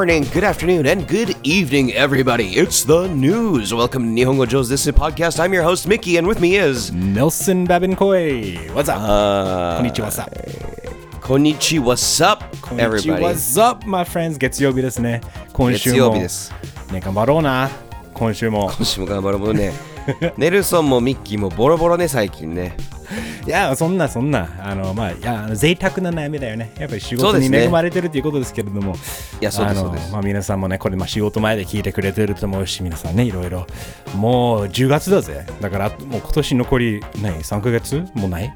Good morning, good afternoon, and good evening, everybody. It's the news. Welcome to Nihongo Joe's This is Podcast. I'm your host, Mickey, and with me is. Nelson Babin Koi. What's up? Uh, こんにちはさ。Konnichi, what's up, こんにちは everybody? What's up, my friends? 月曜日ですね。今週も。月曜日です。ね、頑張ろうな。今週も。今週も頑張ろうね。ネルソンもミッキーもボロボロね、最近ね。いや、そんなそんな。あの、まあ、いや、贅沢な悩みだよね。やっぱり仕事に恵まれてるということですけれども。いやそうですそうですまあ、皆さんもね、これ、まあ、仕事前で聞いてくれてると思うし、皆さんね、いろいろ。もう10月だぜ。だから、もう今年残り、何、3ヶ月もうない？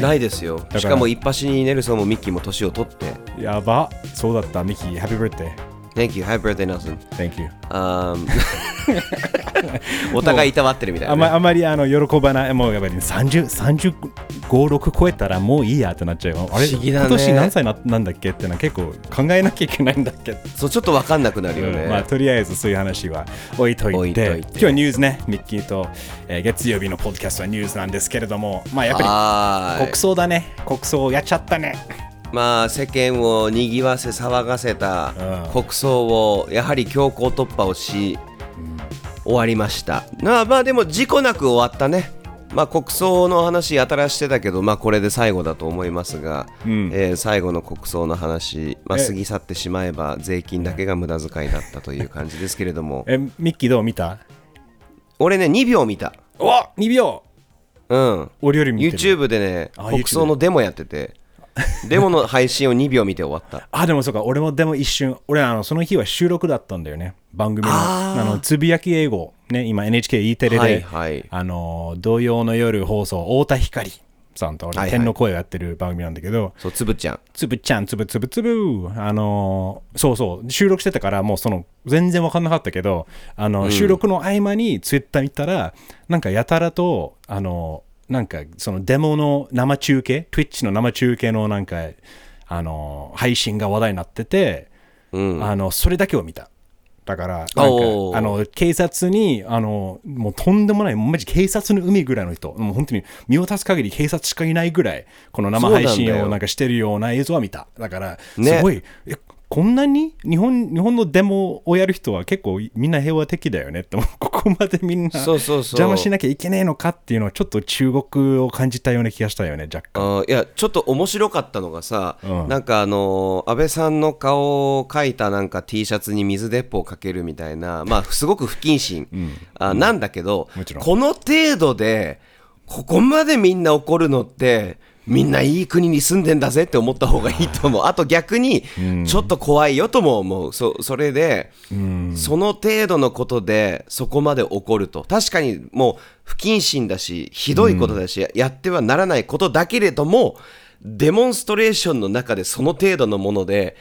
ないですよ。らしかも一発にネルソンもミッキーも年を取って。やば。そうだった、ミキ。ハッピーバースデー。Thank you, happy birthday, Nelson. Thank you. あー お互いいたわってるみたいなね、あまあまりあの喜ばない、もうやっぱり30、35、6超えたらもういいやってなっちゃうよ。あれ、不思議だね今年何歳ななんだっけってのは結構考えなきゃいけないんだっけ、そうちょっと分かんなくなるよね。うんまあとりあえずそういう話は置いといて、といて今日はニュースね、ミッキーと、えー月曜日のポッドキャストはニュースなんですけれども、まあやっぱはーいり国葬だね、国葬やっちゃったね。まあ世間をにぎわせ騒がせたうん。国葬をやはり強行突破をし、終わりました。まあまあでも事故なく終わったね。まあ国葬の話やたらしてたけどまあこれで最後だと思いますが、ん。えー最後の国葬の話、まあ、え。過ぎ去ってしまえば税金だけが無駄遣いだったという感じですけれども。え、ミッキーどう見た？俺ね2秒見た。お !2 秒。うん。俺より見てる。YouTube でねあ国葬のデモやってて デモの配信を2秒見て終わった。あ、でもそうか、俺もでも一瞬、俺あのその日は収録だったんだよね、番組の。あのつぶやき英語、ね、今 NHKE テレで、はいはい。あの土曜の夜放送、太田光さんと俺、はいはい。天の声をやってる番組なんだけど、そうつぶちゃん。つぶちゃん、つぶつぶつぶ、あのそうそう、収録してたから、もうその、全然わかんなかったけど、あの、収録の合間にツイッター見たら、なんかやたらと、あのなんかそのデモの生中継、Twitch の生中継のなんか、あの配信が話題になってて、うん。あのそれだけを見た。だから、なんかあの警察にあの、もうとんでもない、マジ警察の海ぐらいの人、もう本当に見渡す限り警察しかいないぐらい、この生配信をなんかしてるような映像は見た。だから、ね。すごい、えこんなに？日本日本のデモをやる人は結構みんな平和的だよね。って、ここまでみんな邪魔しなきゃいけねえのかっていうのは、ちょっと中国を感じたような気がしたよね、若干。いやちょっと面白かったのがさ、うん。なんかあのー安倍さんの顔を描いたなんか T シャツに水鉄砲をかけるみたいなまあすごく不謹慎、あなんだけどもちろん。この程度でここまでみんな怒るのってみんないい国に住んでんだぜって思った方がいいと思う。あと逆にちょっと怖いよとも思う。そそれで、その程度のことでそこまで怒ると。確かにもう不謹慎だしひどいことだし、やってはならないことだけれどもデモンストレーションの中でその程度のもので、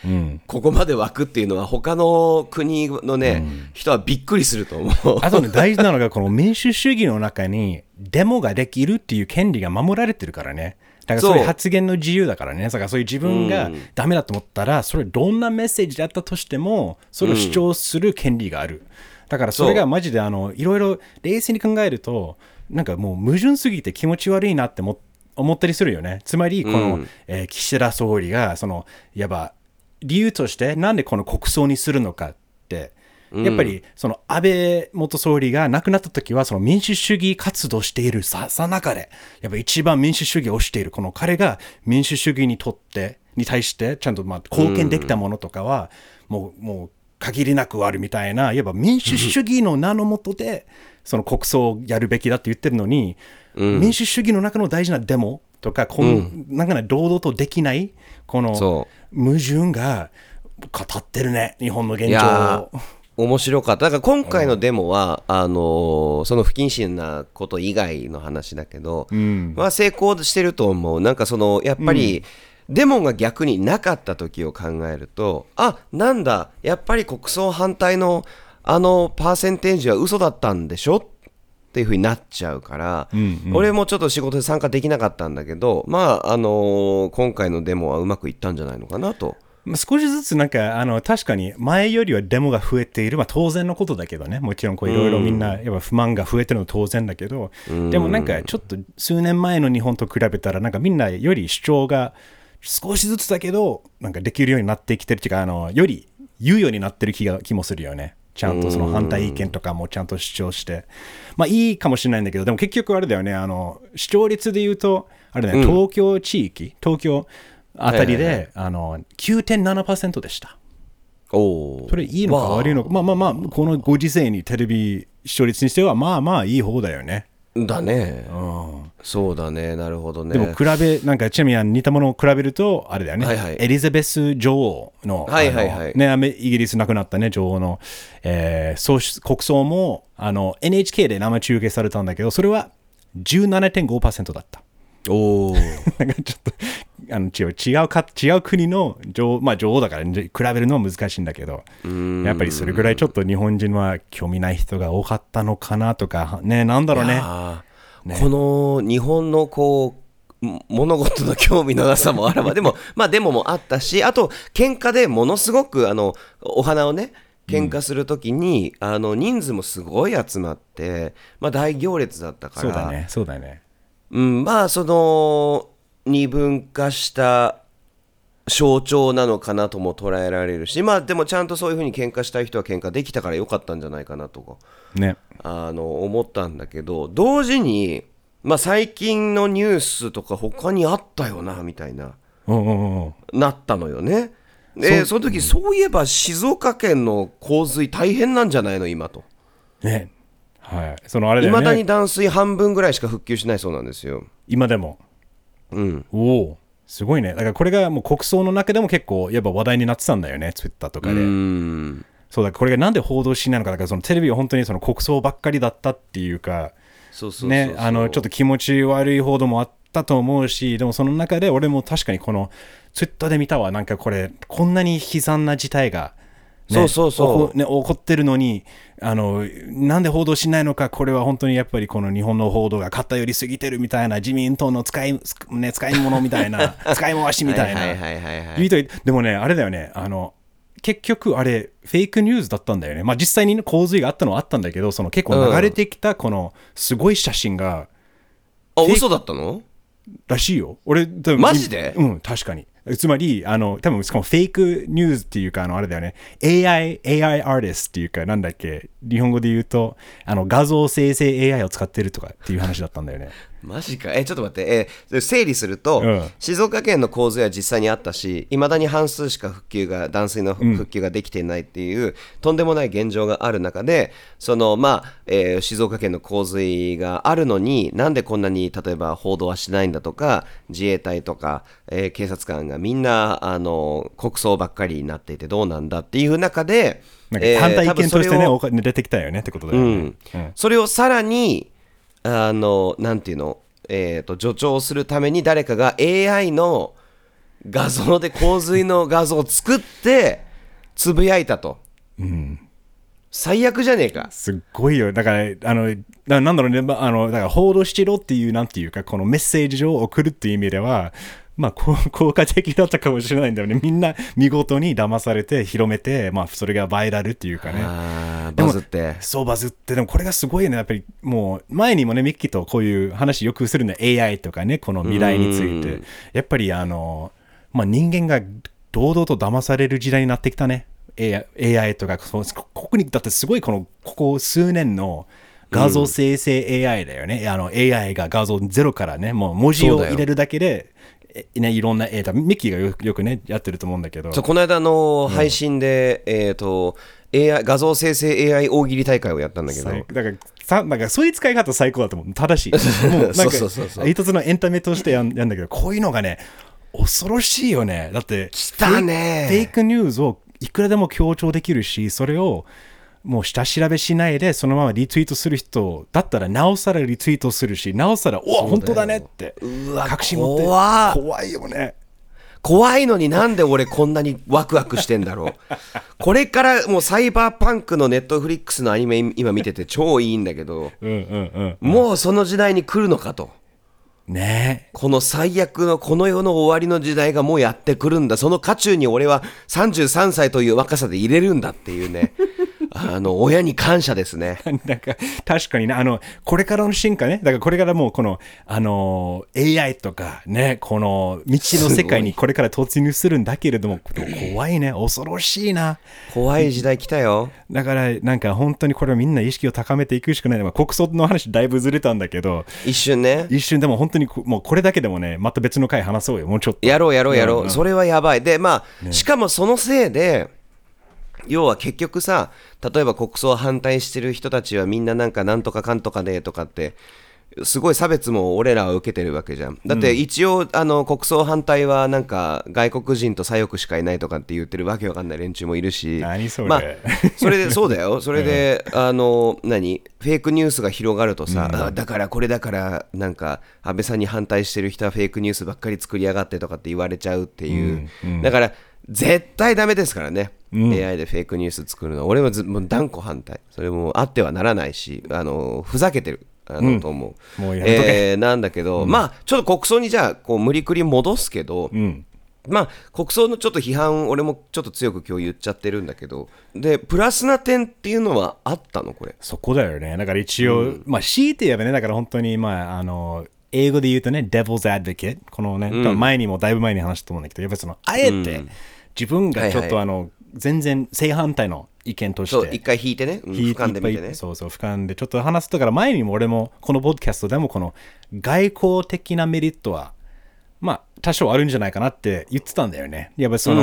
ここまで湧くっていうのは他の国のね、人はびっくりすると思う。あとね、大事なのが、この民主主義の中にデモができるっていう権利が守られてるからね。だからそういう発言の自由だからね。だからそういう自分がダメだと思ったら、それどんなメッセージだったとしても、それを主張する権利がある。だからそれがマジであの、いろいろ冷静に考えると、なんかもう矛盾すぎて気持ち悪いなって思思ったりするよね。つまり、この、えー岸田総理が、その、いわば、理由としてなんでこの国葬にするのかって、やっぱりその安倍元総理が亡くなった時はその民主主義活動しているささなかでやっぱ一番民主主義をしているこの彼が民主主義にとってに対してちゃんとまあ貢献できたものとかはもうもう限りなくあるみたいないわば民主主義の名のもとでその国葬をやるべきだって言ってるのに、民主主義の中の大事なデモとかこん、なんかね堂々とできないこのそ矛盾が語ってるね日本の現状ー。を。面白かった。だから今回のデモは、あのーその不謹慎なこと以外の話だけど、まあ成功してると思う。なんかその、やっぱり、デモが逆になかった時を考えると、あ、なんだ、やっぱり国葬反対のあのパーセンテージは嘘だったんでしょ？っていう風になっちゃうから、俺もちょっと仕事で参加できなかったんだけど、まあ、あのー今回のデモはうまくいったんじゃないのかなと。まあ少しずつなんかあの確かに前よりはデモが増えている、まあ、当然のことだけどね。もちろんこういろいろみんなやっぱ不満が増えてるのは当然だけど、でもなんかちょっと数年前の日本と比べたらなんかみんなより主張が少しずつだけどなんかできるようになってきてるっていうかあのより言うようになってる気が気もするよね。ちゃんとその反対意見とかもちゃんと主張して。まあいいかもしれないんだけど、でも結局あれだよね、あの、視聴率で言うと、あれだね、東京地域、東京あたりで、はいはいあの、9.7%でした。おおそれいいのか悪いのか、まあまあまあ、このご時世にテレビ視聴率にしては、まあまあいい方だよね。だね。そうだね。なるほどね。でも比べ、なんかちなみに似たものを比べると、あれだよね、はいはい。エリザベス女王の、はいはいはい。ね、アメイギリス亡くなったね、女王の、えー葬式国葬もあの NHK で生中継されたんだけど、それは17.5%だった。おお なんかちょっとあの違う違うか違う国の女王,、まあ、女王だから、ね、比べるのは難しいんだけど、やっぱりそれぐらいちょっと日本人は興味ない人が多かったのかなとか、ね、なんだろうね。あー。この日本のこうも物事の興味のなさもあらばでも まあでももあったしあと喧嘩でものすごくあのお花をね喧嘩するときに、あの人数もすごい集まって、まあ、大行列だったからそうだね、そうだね。うん、まあその二分化した象徴なのかなとも捉えられるしまあでもちゃんとそういうふうに喧嘩したい人は喧嘩できたからよかったんじゃないかなとかね。あの思ったんだけど同時に、まあ、最近のニュースとか他にあったよなみたいなうんうんうん。なったのよね。でその時そういえば静岡県の洪水大変なんじゃないの今とね。はい。そのあれだよね。だに断水半分ぐらいしか復旧しないそうなんですよ。今でも。うん、おお。すごいね。だからこれがもう国葬の中でも結構やっぱ話題になってたんだよね、ツイッターとかで。うんそうだ、これがなんで報道しないのか、だからそのテレビは本当にその国葬ばっかりだったっていうか、そうそうね、あのちょっと気持ち悪い報道もあったと思うし、でもその中で俺も確かにこのツイッターで見たわ、なんかこれ、こんなに悲惨な事態が、ね、そうそうそうね、起こってるのにあの、なんで報道しないのか、これは本当にやっぱりこの日本の報道が偏りすぎてるみたいな、自民党の使い,、ね、使い物みたいな、使い回しみたいな。でもね、あれだよね、あの結局、あれ、フェイクニュースだったんだよね。まあ、実際にね洪水があったのはあったんだけど、その結構流れてきたこのすごい写真が、あ嘘だったの？らしいよ。俺、マジで？うん、確かに。つまり、あの、多分しかもフェイクニュースっていうか、あの、あれだよね。AI、AI アーティストっていうか、なんだっけ、日本語で言うと、あの、画像生成 AI を使ってるとかっていう話だったんだよね。マジか。えちょっと待って。え整理すると、うん。静岡県の洪水は実際にあったしいまだに半数しか復旧が断水の復旧ができていないっていう、とんでもない現状がある中でそのまあ、えー静岡県の洪水があるのになんでこんなに例えば報道はしないんだとか自衛隊とか、えー警察官がみんなあの国葬ばっかりになっていてどうなんだっていう中で反対意見としてね、多分それをお金出てきたよねってことだよね。うん。それをさらにあのなんていうの、えー、と助長するために誰かが AI の画像で洪水の画像を作ってつぶやいたと、うん最悪じゃねえか。すっごいよ。だから、あの、なんだろうね、ああの、だから報道してろっていう、なんていうか、このメッセージを送るっていう意味では、まあ、効果的だったかもしれないんだよね。みんな見事に騙されて広めて、まあ、それがバイラルっていうかね。バズってそうバズって、でもこれがすごいよね。やっぱりもう、前にもね、ミッキーとこういう話よくするね。AI とかね、この未来について。やっぱりあの、まあ人間が堂々と騙される時代になってきたね。AI, AI とか、ここに、だってすごいこの、ここ数年の画像生成 AI だよね。あの AI が画像ゼロからね、もう文字を入れるだけで、えね、いろんな、えー、ミッキーがよよくね、やってると思うんだけど。この間の配信で、えっ、と AI 画像生成 AI 大喜利大会をやったんだけど。最だからさなんかそういう使い方最高だと思う。正しい。もう なんかそうそうそうそう。一つのエンタメとしてやんやんだけどこういうのがね恐ろしいよね。だってたね。フェイクニュースをいくらでも強調できるしそれをもう下調べしないでそのままリツイートする人だったらなおさらリツイートするしなおさらお本当だねってうわ確信持って怖っ。怖いよね。怖いのになんで俺こんなにワクワクしてんだろう。これからもうサイバーパンクのネットフリックスのアニメ今見てて超いいんだけどうんうんもうその時代に来るのかと。うんね。この最悪のこの世の終わりの時代がもうやってくるんだ。その渦中に俺は33歳という若さで入れるんだっていうねあの親に感謝ですね。なんか確かにね、あの、これからの進化ね、だからこれからもうこの、あの、AI とかね、この未知の世界にこれから突入するんだけれども、怖いね、恐ろしいな。怖い時代来たよ。だから、なんか本当にこれはみんな意識を高めていくしかない。まあ、国葬の話だいぶずれたんだけど、一瞬ね。一瞬でも本当にこもうこれだけでもね、また別の回話そうよ、もうちょっと。やろうやろうやろう、うんうんそれはやばい。で、まあ、しかもそのせいで、要は結局さ、例えば国葬反対してる人たちはみんななんかなんとかかんとかでとかって、すごい差別も俺らは受けてるわけじゃん。だって一応、あの国葬反対はなんか外国人と左翼しかいないとかって言ってるわけわかんない連中もいるし、何それ。まあ、それで そうだよ、それで、あの何、フェイクニュースが広がるとさ、あだからこれだから、なんか安倍さんに反対してる人はフェイクニュースばっかり作りやがってとかって言われちゃうっていう、だから絶対ダメですからね、AI でフェイクニュース作るの。は、俺はずもう断固反対、それもあってはならないし、あのふざけてる。あのと思う、もうやめとけ。えーなんだけど、まあちょっと国葬にじゃあこう無理くり戻すけど、うん。まあ、国葬のちょっと批判、俺もちょっと強く今日言っちゃってるんだけど、で、プラスな点っていうのはあったの、これ。そこだよね。だから一応、まあ強いて言えばね、だから本当に、まあ、あの、英語で言うとね、devil's advocate。このね、前にもだいぶ前に話したと思うんだけど、やっぱりその、あえて自分がちょっとはあの、全然正反対の意見としそう、て一。回引いてね、うん引い俯瞰で見てね。そうそう、俯瞰でちょっと話すとから前にも俺もこのポッドキャストでもこの外交的なメリットはまあ多少あるんじゃないかなって言ってたんだよね。やっぱりその、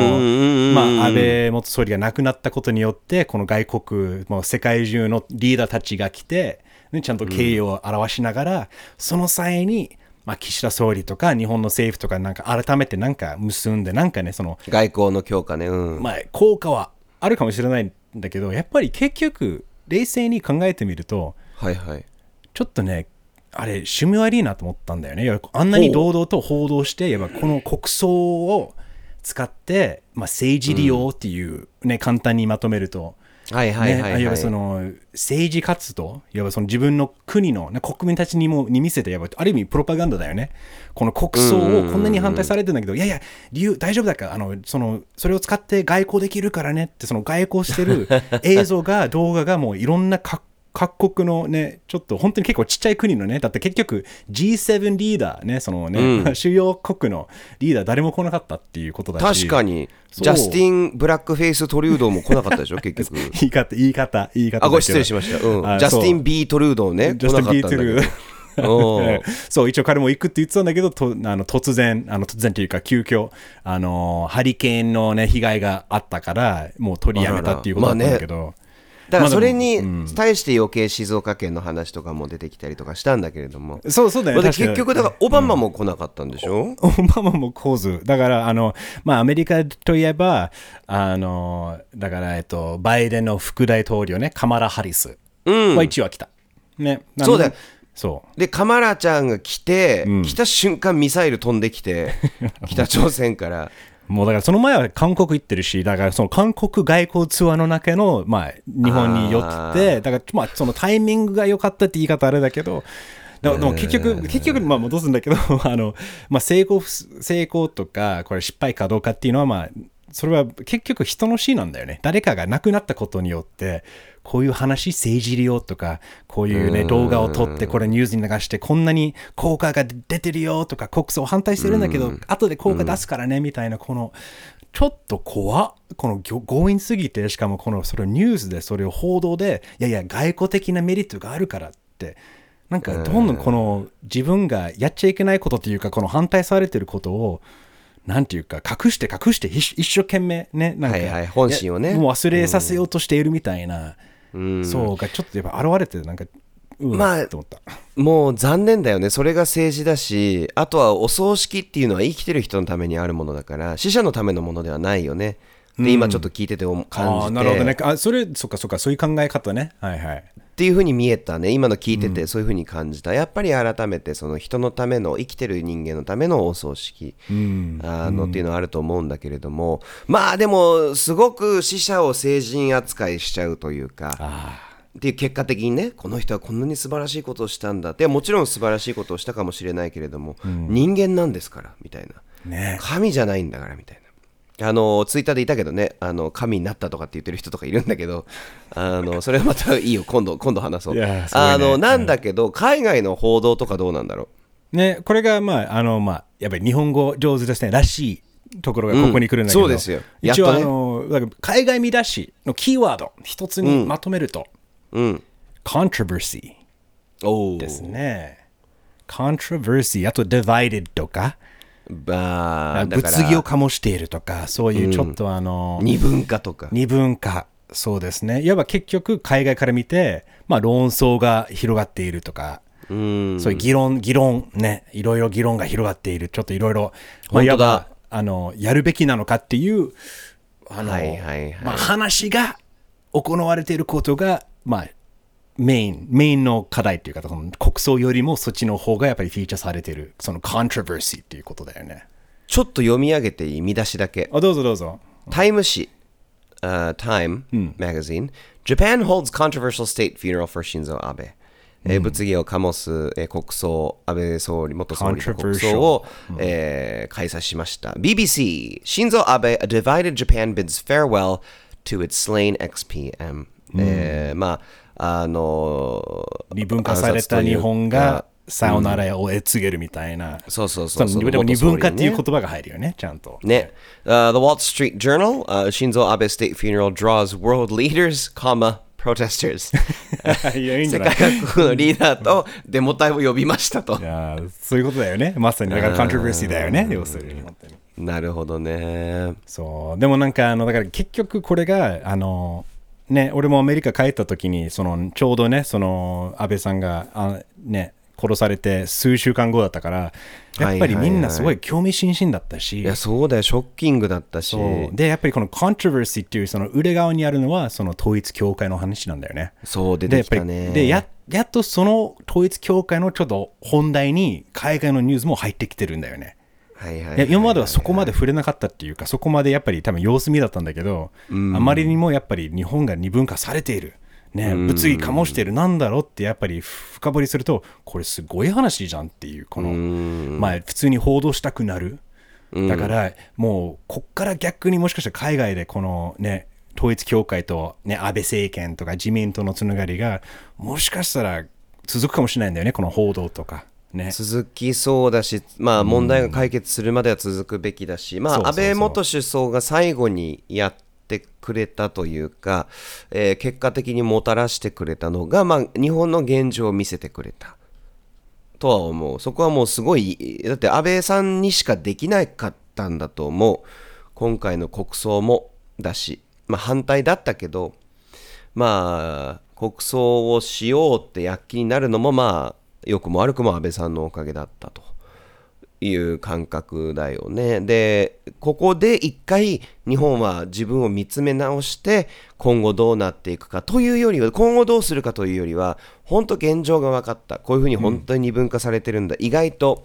まあ安倍元総理が亡くなったことによってこの外国、もう世界中のリーダーたちが来て、ね、ちゃんと敬意を表しながら、その際にまあ、岸田総理とか日本の政府とかなんか改めてなんか結んでなんかねその外交の強化ね、うん。まあ、効果はあるかもしれないんだけどやっぱり結局冷静に考えてみるとはいはい。ちょっとねあれ趣味悪いなと思ったんだよねあんなに堂々と報道してやっぱこの国葬を使って、まあ、政治利用っていうね、簡単にまとめると。はいはいはい、はいね、いわばその政治活動、いわばその自分の国の、ね、国民たちにもに見せて、やっぱある意味プロパガンダだよね。この国葬をこんなに反対されてるんだけど、いやいや、理由大丈夫だからあのその、それを使って外交できるからねって、その外交してる映像が、動画がもういろんな各各国のね、ちょっと本当に結構ちっちゃい国のね、だって結局 G7 リーダーね、そのね、主要国のリーダー誰も来なかったっていうことだし。確かに。ジャスティン・ブラックフェイス・トルードーも来なかったでしょ、結局。言い方、言い方、言い方。あ、ご失礼しました。うん。あジャスティン・そうビー・トルードーね、来なかったんだ そう、一応彼も行くって言ってたんだけど、とあの突然、あの突然というか、急遽あのハリケーンの、ね、被害があったから、もう取りやめたっていうことだったんだけど、だからそれに対して余計静岡県の話とかも出てきたりとかしたんだけれども。そうそうだよね。結局、だからオバマも来なかったんでしょ、オバマも構図。だから、あの、まあ、アメリカといえば、あの、だから、えっと、バイデンの副大統領ね、カマラ・ハリスは一応来た。ね。あのそうだよ。そで、カマラちゃんが来て、来た瞬間ミサイル飛んできて、北朝鮮から。う。もうだからその前は韓国行ってるし、だからその韓国外交ツアーの中の、まあ、日本に寄って、だからまあそのタイミングが良かったって言い方あれだけど、でも結局、結局、まあ戻すんだけど、あの、まあ成功不、成功とか、これ失敗かどうかっていうのは、まあ、それは結局人の死なんだよね。誰かが亡くなったことによって、こういう話、政治利用とか、こういうね、動画を撮って、これニュースに流して、こんなに効果が出てるよとか、国葬反対してるんだけど、後で効果出すからね、みたいな、この、ちょっと怖っこの強引すぎて、しかもこの、それをニュースで、それを報道で、いやいや、外交的なメリットがあるからって、なんか、どんどんこの、自分がやっちゃいけないことっていうか、この反対されてることを、なんていうか、隠して隠して一一生懸命ね、なんか、はいはい本心をね。もう忘れさせようとしているみたいな、そうがちょっとやっぱ現れて、なんか、まあって思った。もう残念だよね。それが政治だし、あとはお葬式っていうのは生きてる人のためにあるものだから、死者のためのものではないよね。で、今ちょっと聞いてて思感じて。ああ、なるほどね。あ、それ、そっかそっか、そういう考え方ね。はいはい。っていうふうに見えたね。今の聞いててそういうふうに感じた、やっぱり改めてその人のための生きてる人間のためのお葬式、あのっていうのはあると思うんだけれども。まあでもすごく死者を成人扱いしちゃうというか。っていう結果的にねこの人はこんなに素晴らしいことをしたんだって。もちろん素晴らしいことをしたかもしれないけれども、人間なんですからみたいな。ね。神じゃないんだからみたいなあのツイッターでいたけどね、あの神になったとかって言ってる人とかいるんだけど、あのそれはまたいいよ、今度今度話そう。ねあのなんだけど、海外の報道とかどうなんだろね、これがまあ、あの、まあ、やっぱり日本語上手ですね、らしいところがここに来るんだけど、うんそうですよやっ一応、あの、海外見出しのキーワード、一つにまとめると、う。うん。controversy。ですね。controversy、あと divided とか、まあ、物議を醸しているとか、そういうちょっとあの、二分化とか。二分化。そうですね。いわば結局、海外から見て、まあ、論争が広がっているとか、うん。そういう議論、議論ね、いろいろ議論が広がっている、ちょっといろいろ、まあ、本当だいわばあの、やるべきなのかっていう、あの、はいはいはいまあ、話が行われていることが、まあ、メイン、メインの課題っていうか、国葬よりもそっちの方がやっぱりフィーチャーされてる、その controversy っていうことだよね。ちょっと読み上げていい？見出しだけ。あ、どうぞどうぞ。タイムシ誌、タイム、マガジン、Japan holds controversial state funeral for Shinzo Abe、う。物議を醸す、え、国葬、安倍総理、元総理国葬を、えー、開催しました。BBC、Shinzo a divided Japan bids farewell to its slain XPM、うえ。まああのー二分化された日本暗がさよならを告げるみたいな。そうそうそうそうのでも二分化っていう言葉が入るよね、ちゃんと。ね。Uh, the Wall Street Journal, uh, Shinzo Abe's state funeral draws world leaders, comma, protesters. 世界各国のリーダーとデモ隊を呼びましたとい。やーそういうことだよね。まさに、だから controversy だよね、要するになるほどね。そう。でもなんか、あの、だから結局これが、あの、ね、俺もアメリカ帰った時に、その、ちょうどね、その、安倍さんが、あね、殺されて数週間後だったから、やっぱりみんなすごい興味津々だったし、いや、そうだよ。ショッキングだったし。で、やっぱりこの controversy っていうその裏側にあるのは、その統一教会の話なんだよね。そう出てきたね。で、や、やっとその統一教会のちょっと本題に海外のニュースも入ってきてるんだよね。はいはい今まではそこまで触れなかったっていうか、そこまでやっぱり多分様子見だったんだけど、あまりにもやっぱり日本が二分化されている。ね、物議醸しているなんだろうってやっぱり深掘りするとこれすごい話じゃんっていうこのまあ普通に報道したくなる。だからもうこっから逆にもしかしたら海外でこのね統一教会と、ね、安倍政権とか自民党のつながりがもしかしたら続くかもしれないんだよねこの報道とかね。続きそうだし、まあ、問題が解決するまでは続くべきだし、まあ、安倍元首相が最後にやってくれたというか、えー結果的にもたらしてくれたのが、まあ、日本の現状を見せてくれた。とは思う。そこはもうすごい、だって安倍さんにしかできなかったんだと思う。今回の国葬もだし、まあ、反対だったけど、まあ、国葬をしようって躍起になるのも、まあ、良くも悪くも安倍さんのおかげだったという感覚だよね。で、ここで一回日本は自分を見つめ直して今後どうなっていくかというよりは、今後どうするかというよりは、本当現状が分かった。こういうふうに本当に二分化されてるんだ。意外と、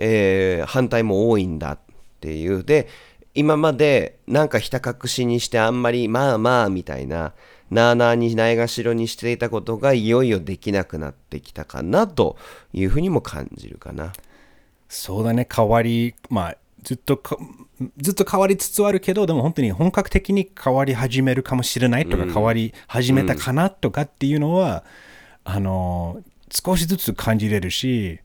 えー反対も多いんだっていう。で、今までなんかひた隠しにしてあんまりまあまあみたいな、なあなあにないがしろにしていたことがいよいよできなくなってきたかなというふうにも感じるかな。そうだね、変わり、まあ、ずっと、ずっと変わりつつあるけど、でも本当に本格的に変わり始めるかもしれないとか、変わり始めたかなとかっていうのは、あの、少しずつ感じれるし、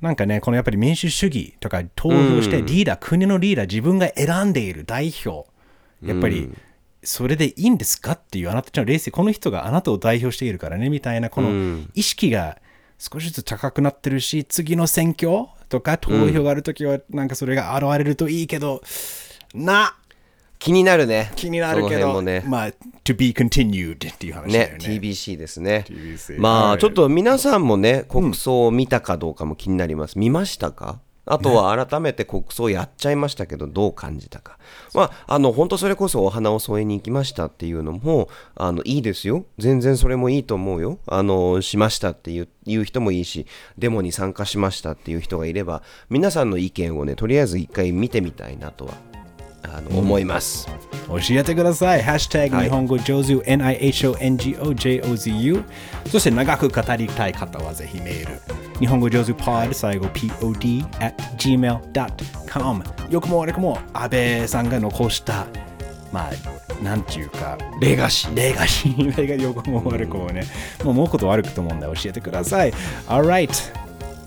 なんかね、このやっぱり民主主義とか投票してリーダー、国のリーダー、自分が選んでいる代表、やっぱり、それでいいんですか？っていう、あなたちの冷静、この人があなたを代表しているからね、みたいな、この意識が少しずつ高くなってるし、次の選挙とか投票があるときは、なんかそれが現れるといいけど、な、気になるね。気になるけど、ね。まあ、to be continued っていう話だよねね。TBC ですね。TBC まあ、はいちょっと皆さんもね、国葬を見たかどうかも気になります。見ましたか？あとは改めて国葬やっちゃいましたけど、どう感じたか。まあ、あの、本当それこそお花を添えに行きましたっていうのも、あの、いいですよ。全然それもいいと思うよ。あの、しましたっていういう人もいいし、デモに参加しましたっていう人がいれば、皆さんの意見をね、とりあえず一回見てみたいなとは、あの、思います。教えてください。ハッシュタグはい日本語上手 NIHONGOJOZU。そして長く語りたい方はぜひメール。日本語上手 pod 最後 pod at gmail.com よくも悪くも安倍さんが残したまあなんていうかレガシー。レガシー、レガよくも悪くもね、もう思うこと悪くと思うんで教えてください。Alright、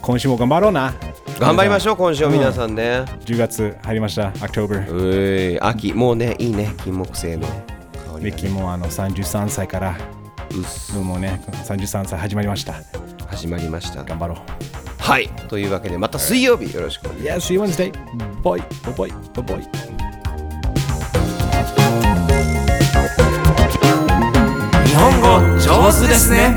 今週も頑張ろうな。頑張りましょう、今週は皆さんね。10月入りました、October。うい秋、もうね、いいね、金木犀の香りねキーもあの33歳から、うっすもうね、33歳始まりました。始まりました。頑張ろう。はい、というわけで、また水曜日よろしくお願いします。Yeah, see you Wednesday. Bye, bye, bye, bye. 日本語上手ですね